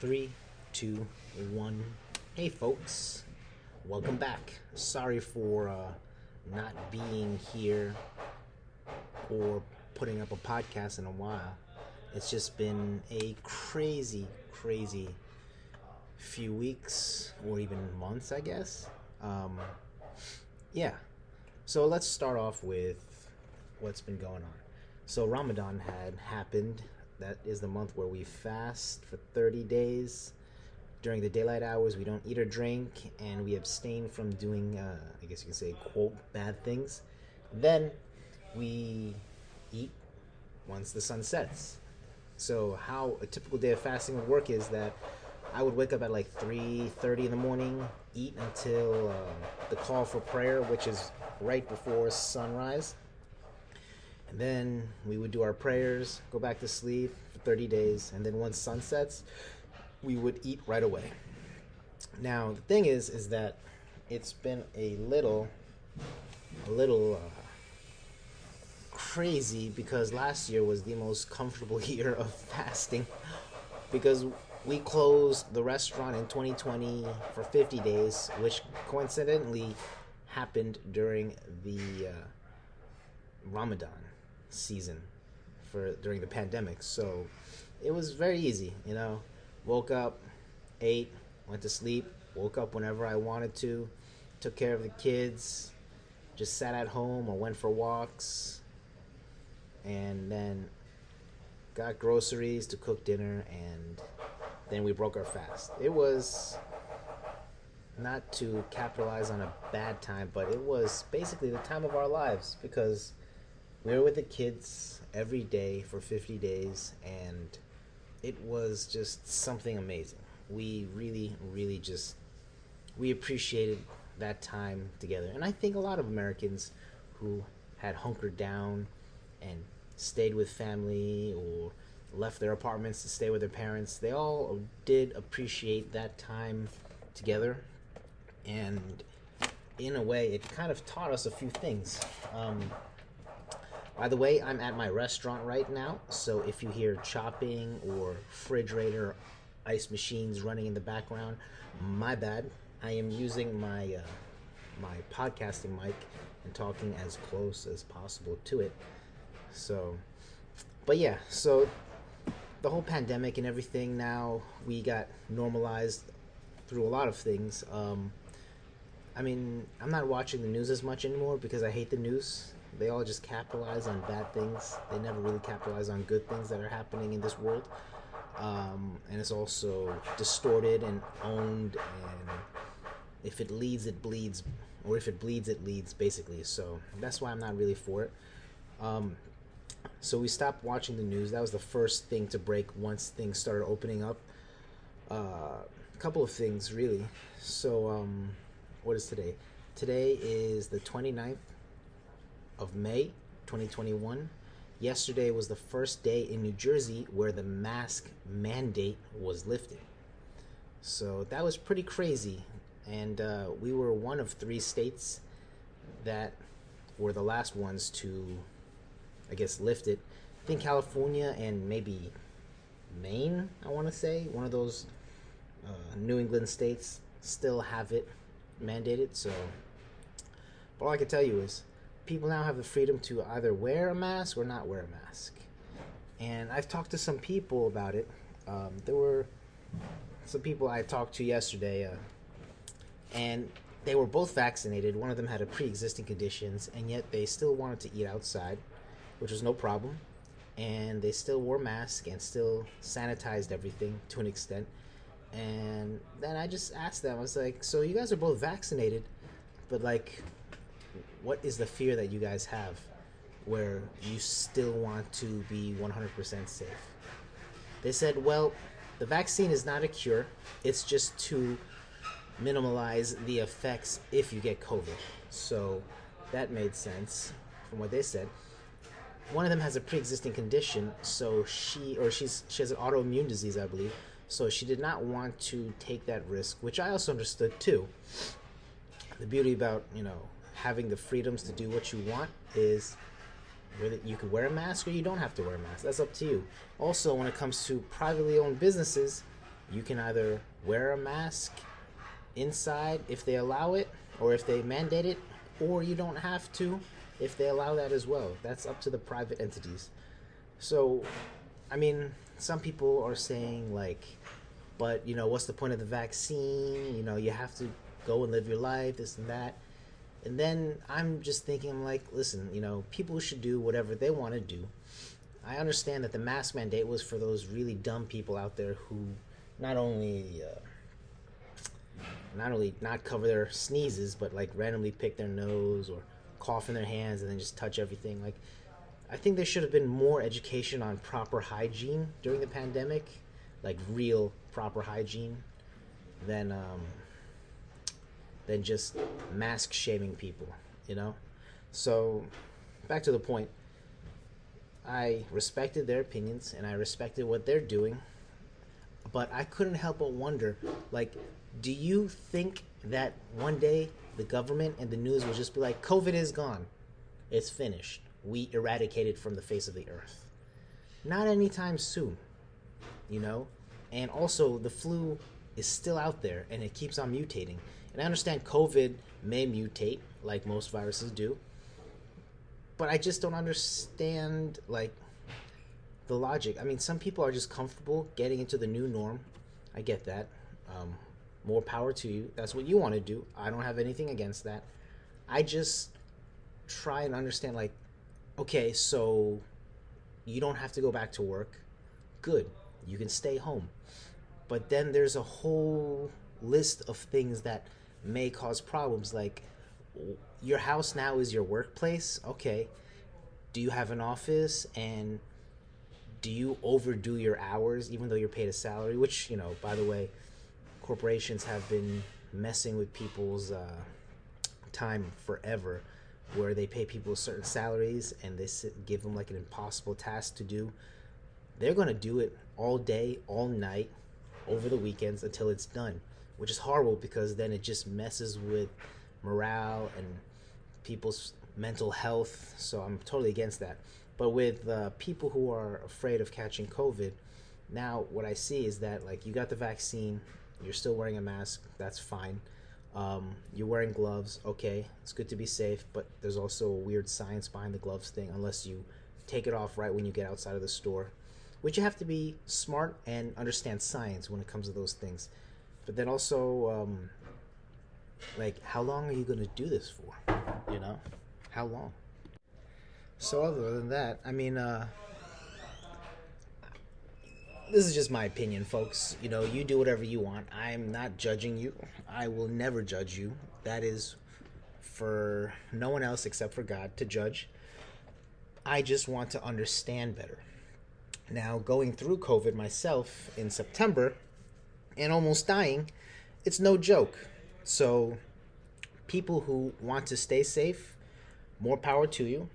Three, two, one. Hey, folks. Welcome back. Sorry for uh, not being here or putting up a podcast in a while. It's just been a crazy, crazy few weeks or even months, I guess. Um, yeah. So let's start off with what's been going on. So Ramadan had happened. That is the month where we fast for 30 days. During the daylight hours, we don't eat or drink, and we abstain from doing, uh, I guess you can say, quote, bad things. Then we eat once the sun sets. So how a typical day of fasting would work is that I would wake up at like 3:30 in the morning, eat until uh, the call for prayer, which is right before sunrise. And then we would do our prayers, go back to sleep for 30 days, and then once sun sets, we would eat right away. Now, the thing is is that it's been a little a little uh, crazy because last year was the most comfortable year of fasting because we closed the restaurant in 2020 for 50 days, which coincidentally happened during the uh, Ramadan season for during the pandemic. So it was very easy, you know. Woke up, ate, went to sleep, woke up whenever I wanted to, took care of the kids, just sat at home or went for walks, and then got groceries to cook dinner and then we broke our fast. It was not to capitalize on a bad time, but it was basically the time of our lives because we were with the kids every day for 50 days and it was just something amazing. We really, really just we appreciated that time together. And I think a lot of Americans who had hunkered down and stayed with family or left their apartments to stay with their parents. They all did appreciate that time together, and in a way, it kind of taught us a few things. Um, by the way, I'm at my restaurant right now, so if you hear chopping or refrigerator, ice machines running in the background, my bad. I am using my uh, my podcasting mic and talking as close as possible to it. So, but yeah, so the whole pandemic and everything now we got normalized through a lot of things um, i mean i'm not watching the news as much anymore because i hate the news they all just capitalize on bad things they never really capitalize on good things that are happening in this world um, and it's also distorted and owned and if it leads it bleeds or if it bleeds it leads basically so that's why i'm not really for it um, so we stopped watching the news. That was the first thing to break once things started opening up. Uh, a couple of things, really. So, um, what is today? Today is the 29th of May, 2021. Yesterday was the first day in New Jersey where the mask mandate was lifted. So that was pretty crazy. And uh, we were one of three states that were the last ones to I guess, lift it. I think California and maybe Maine, I want to say, one of those uh, New England states still have it mandated. So, but all I can tell you is people now have the freedom to either wear a mask or not wear a mask. And I've talked to some people about it. Um, there were some people I talked to yesterday, uh, and they were both vaccinated. One of them had a pre-existing conditions, and yet they still wanted to eat outside which was no problem. And they still wore masks and still sanitized everything to an extent. And then I just asked them, I was like, so you guys are both vaccinated, but like, what is the fear that you guys have where you still want to be 100% safe? They said, well, the vaccine is not a cure, it's just to minimize the effects if you get COVID. So that made sense from what they said one of them has a pre-existing condition, so she or she's she has an autoimmune disease, I believe. So she did not want to take that risk, which I also understood too. The beauty about you know having the freedoms to do what you want is whether you can wear a mask or you don't have to wear a mask. That's up to you. Also, when it comes to privately owned businesses, you can either wear a mask inside if they allow it or if they mandate it, or you don't have to if they allow that as well. That's up to the private entities. So, I mean, some people are saying, like, but, you know, what's the point of the vaccine? You know, you have to go and live your life, this and that. And then I'm just thinking, I'm like, listen, you know, people should do whatever they want to do. I understand that the mask mandate was for those really dumb people out there who not only uh, not only not cover their sneezes, but like randomly pick their nose or cough in their hands and then just touch everything. Like, I think there should have been more education on proper hygiene during the pandemic, like real proper hygiene, than um, than just mask shaming people. You know. So, back to the point. I respected their opinions and I respected what they're doing, but I couldn't help but wonder, like, do you think that one day the government and the news will just be like, COVID is gone. It's finished. We eradicated from the face of the earth. Not anytime soon, you know? And also, the flu is still out there and it keeps on mutating. And I understand COVID may mutate like most viruses do, but I just don't understand, like, the logic. I mean, some people are just comfortable getting into the new norm. I get that. Um, more power to you. That's what you want to do. I don't have anything against that. I just try and understand like okay, so you don't have to go back to work. Good. You can stay home. But then there's a whole list of things that may cause problems like your house now is your workplace. Okay. Do you have an office and do you overdo your hours even though you're paid a salary, which, you know, by the way, corporations have been messing with people's uh, time forever, where they pay people certain salaries and they sit, give them like an impossible task to do. They're gonna do it all day, all night, over the weekends until it's done, which is horrible because then it just messes with morale and people's mental health. So I'm totally against that. But with uh, people who are afraid of catching COVID, now what I see is that like you got the vaccine, you're still wearing a mask. That's fine. Um, you're wearing gloves. Okay, it's good to be safe, but there's also a weird science behind the gloves thing. Unless you take it off right when you get outside of the store, which you have to be smart and understand science when it comes to those things. But then also, um, like, how long are you going to do this for? You know, how long? So other than that, I mean, uh, this is just my opinion, folks. You know, you do whatever you want. I'm not judging you. I will never judge you. That is for no one else except for God to judge. I just want to understand better. Now, going through COVID myself in September and almost dying, it's no joke. So, people who want to stay safe, more power to you.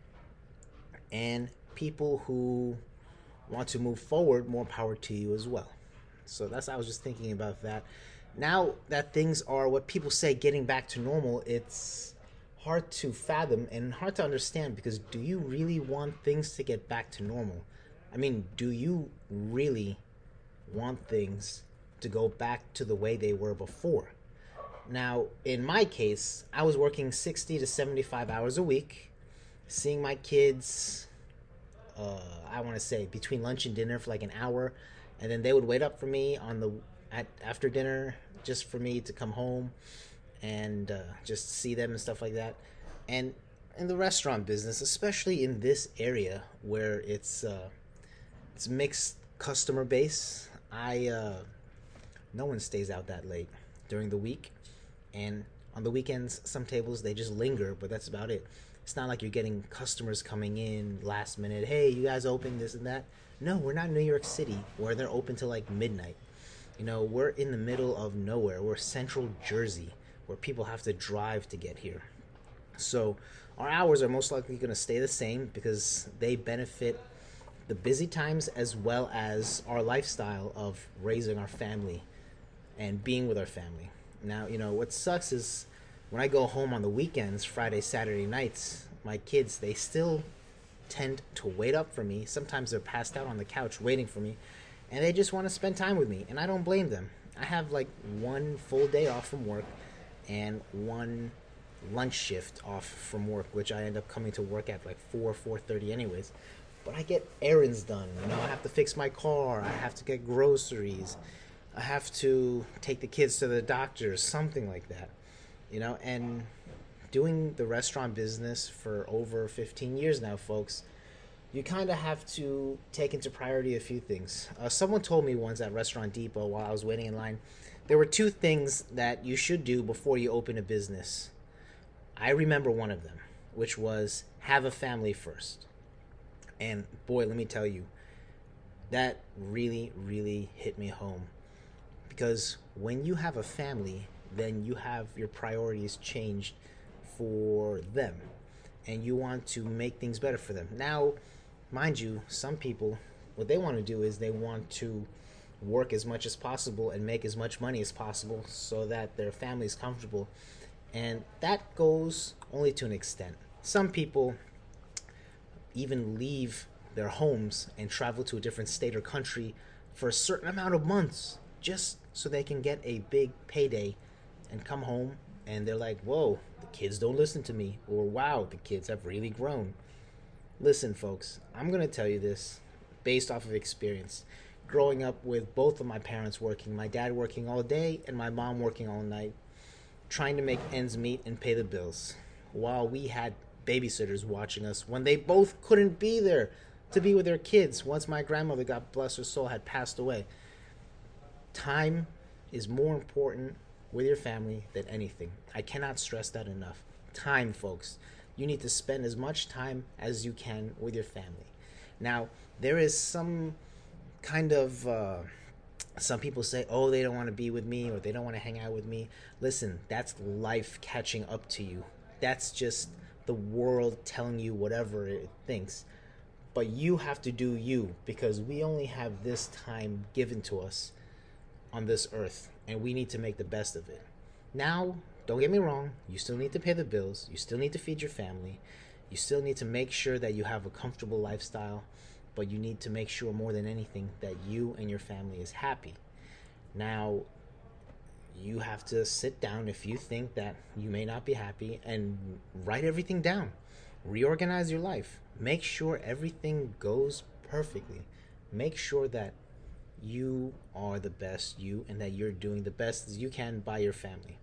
And people who want to move forward, more power to you as well. So that's I was just thinking about that. Now that things are what people say getting back to normal, it's hard to fathom and hard to understand because do you really want things to get back to normal? I mean, do you really want things to go back to the way they were before? Now, in my case, I was working 60 to 75 hours a week, seeing my kids uh, I want to say between lunch and dinner for like an hour, and then they would wait up for me on the at after dinner just for me to come home and uh, just see them and stuff like that. And in the restaurant business, especially in this area where it's uh, it's mixed customer base, I uh, no one stays out that late during the week, and on the weekends, some tables they just linger, but that's about it. It's not like you're getting customers coming in last minute. Hey, you guys open this and that. No, we're not New York City where they're open till like midnight. You know, we're in the middle of nowhere. We're central Jersey where people have to drive to get here. So our hours are most likely going to stay the same because they benefit the busy times as well as our lifestyle of raising our family and being with our family. Now, you know, what sucks is when I go home on the weekends, Friday, Saturday nights, my kids, they still tend to wait up for me. Sometimes they're passed out on the couch waiting for me. and they just want to spend time with me, and I don't blame them. I have like one full day off from work and one lunch shift off from work, which I end up coming to work at like four four thirty anyways. But I get errands done. You know, I have to fix my car. I have to get groceries. I have to take the kids to the doctor, something like that. You know, and doing the restaurant business for over 15 years now, folks, you kind of have to take into priority a few things. Uh, someone told me once at Restaurant Depot while I was waiting in line, there were two things that you should do before you open a business. I remember one of them, which was have a family first. And boy, let me tell you, that really, really hit me home. Because when you have a family, then you have your priorities changed for them. And you want to make things better for them. Now, mind you, some people, what they want to do is they want to work as much as possible and make as much money as possible so that their family is comfortable. And that goes only to an extent. Some people even leave their homes and travel to a different state or country for a certain amount of months just so they can get a big payday and come home and they're like, whoa, the kids don't listen to me, or wow, the kids have really grown. Listen, folks, I'm going to tell you this based off of experience. Growing up with both of my parents working, my dad working all day and my mom working all night, trying to make ends meet and pay the bills, while we had babysitters watching us when they both couldn't be there to be with their kids once my grandmother, God bless her soul, had passed away. Time is more important with your family than anything. I cannot stress that enough. Time, folks. You need to spend as much time as you can with your family. Now, there is some kind of. Uh, some people say, oh, they don't want to be with me or they don't want to hang out with me. Listen, that's life catching up to you. That's just the world telling you whatever it thinks. But you have to do you because we only have this time given to us on this earth and we need to make the best of it. Now, don't get me wrong, you still need to pay the bills, you still need to feed your family, you still need to make sure that you have a comfortable lifestyle, but you need to make sure more than anything that you and your family is happy. Now, you have to sit down if you think that you may not be happy and write everything down. Reorganize your life. Make sure everything goes perfectly. Make sure that you are the best you and that you're doing the best you can by your family.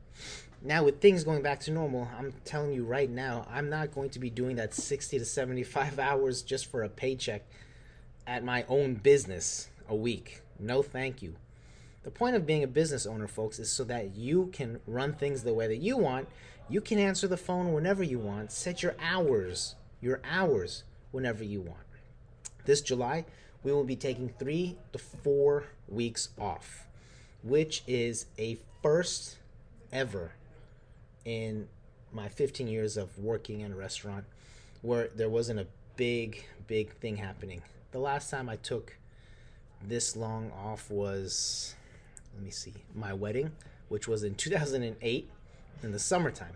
Now, with things going back to normal, I'm telling you right now, I'm not going to be doing that 60 to 75 hours just for a paycheck at my own business a week. No, thank you. The point of being a business owner, folks, is so that you can run things the way that you want. You can answer the phone whenever you want, set your hours, your hours whenever you want. This July, we will be taking three to four weeks off, which is a first ever in my 15 years of working in a restaurant where there wasn't a big, big thing happening. The last time I took this long off was, let me see, my wedding, which was in 2008 in the summertime.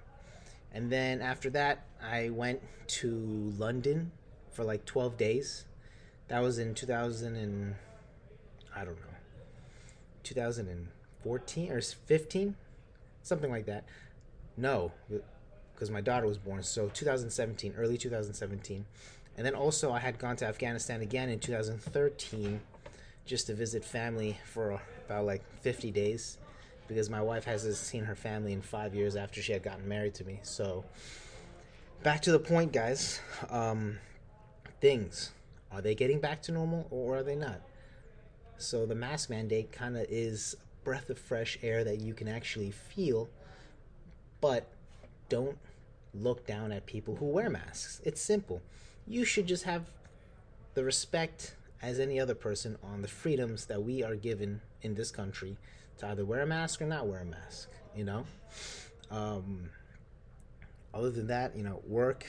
And then after that, I went to London for like 12 days that was in 2000 and I don't know, 2014 or 15, something like that. No, because my daughter was born. So 2017, early 2017, and then also I had gone to Afghanistan again in 2013, just to visit family for about like 50 days, because my wife hasn't seen her family in five years after she had gotten married to me. So back to the point, guys. Um, things are they getting back to normal or are they not? So the mask mandate kind of is a breath of fresh air that you can actually feel, but don't look down at people who wear masks. It's simple. You should just have the respect as any other person on the freedoms that we are given in this country to either wear a mask or not wear a mask, you know? Um, other than that, you know, work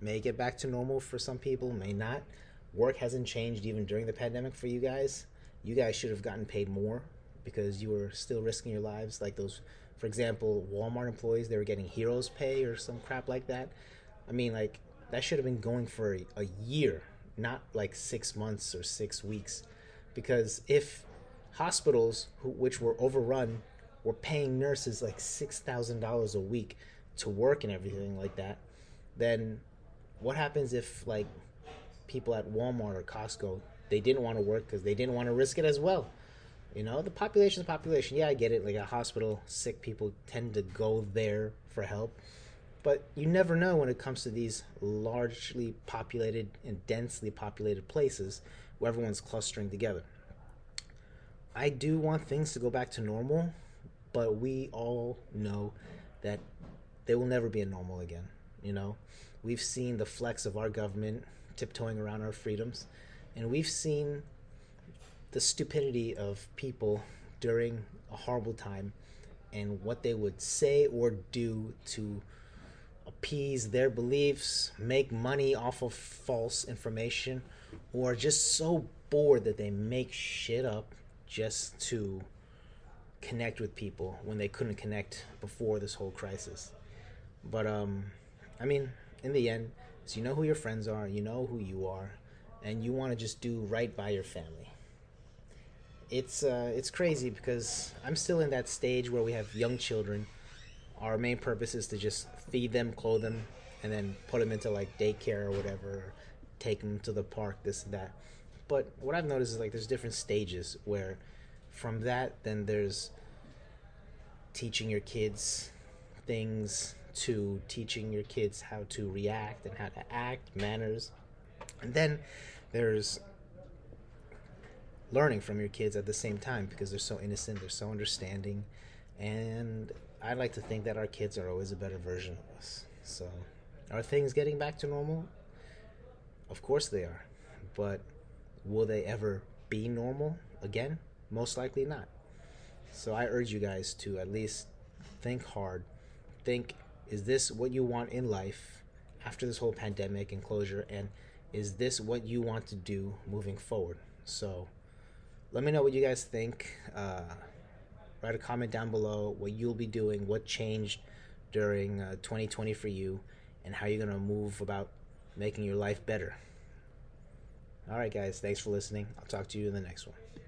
may get back to normal for some people, may not work hasn't changed even during the pandemic for you guys. You guys should have gotten paid more because you were still risking your lives. Like those, for example, Walmart employees, they were getting heroes pay or some crap like that. I mean, like, that should have been going for a, a year, not like six months or six weeks. Because if hospitals, who, which were overrun, were paying nurses like $6,000 a week to work and everything like that, then what happens if, like, people at Walmart or Costco, they didn't want to work because they didn't want to risk it as well? You know, the population is population. Yeah, I get it. Like a hospital, sick people tend to go there for help. But you never know when it comes to these largely populated and densely populated places where everyone's clustering together. I do want things to go back to normal, but we all know that they will never be a normal again. You know, we've seen the flex of our government tiptoeing around our freedoms, and we've seen the stupidity of people during a horrible time and what they would say or do to appease their beliefs, make money off of false information, or just so bored that they make shit up just to connect with people when they couldn't connect before this whole crisis. But um I mean, in the end, so you know who your friends are, you know who you are, and you want to just do right by your family it's uh, it's crazy because I'm still in that stage where we have young children. Our main purpose is to just feed them, clothe them, and then put them into like daycare or whatever, or take them to the park, this and that. But what I've noticed is like there's different stages where from that then there's teaching your kids things to teaching your kids how to react and how to act, manners. And then there's learning from your kids at the same time because they're so innocent, they're so understanding, and I like to think that our kids are always a better version of us. So, are things getting back to normal? Of course they are, but will they ever be normal again? Most likely not. So, I urge you guys to at least think hard. Think is this what you want in life after this whole pandemic and closure? And is this what you want to do moving forward? So, let me know what you guys think. Uh, write a comment down below what you'll be doing, what changed during uh, 2020 for you, and how you're going to move about making your life better. All right, guys, thanks for listening. I'll talk to you in the next one.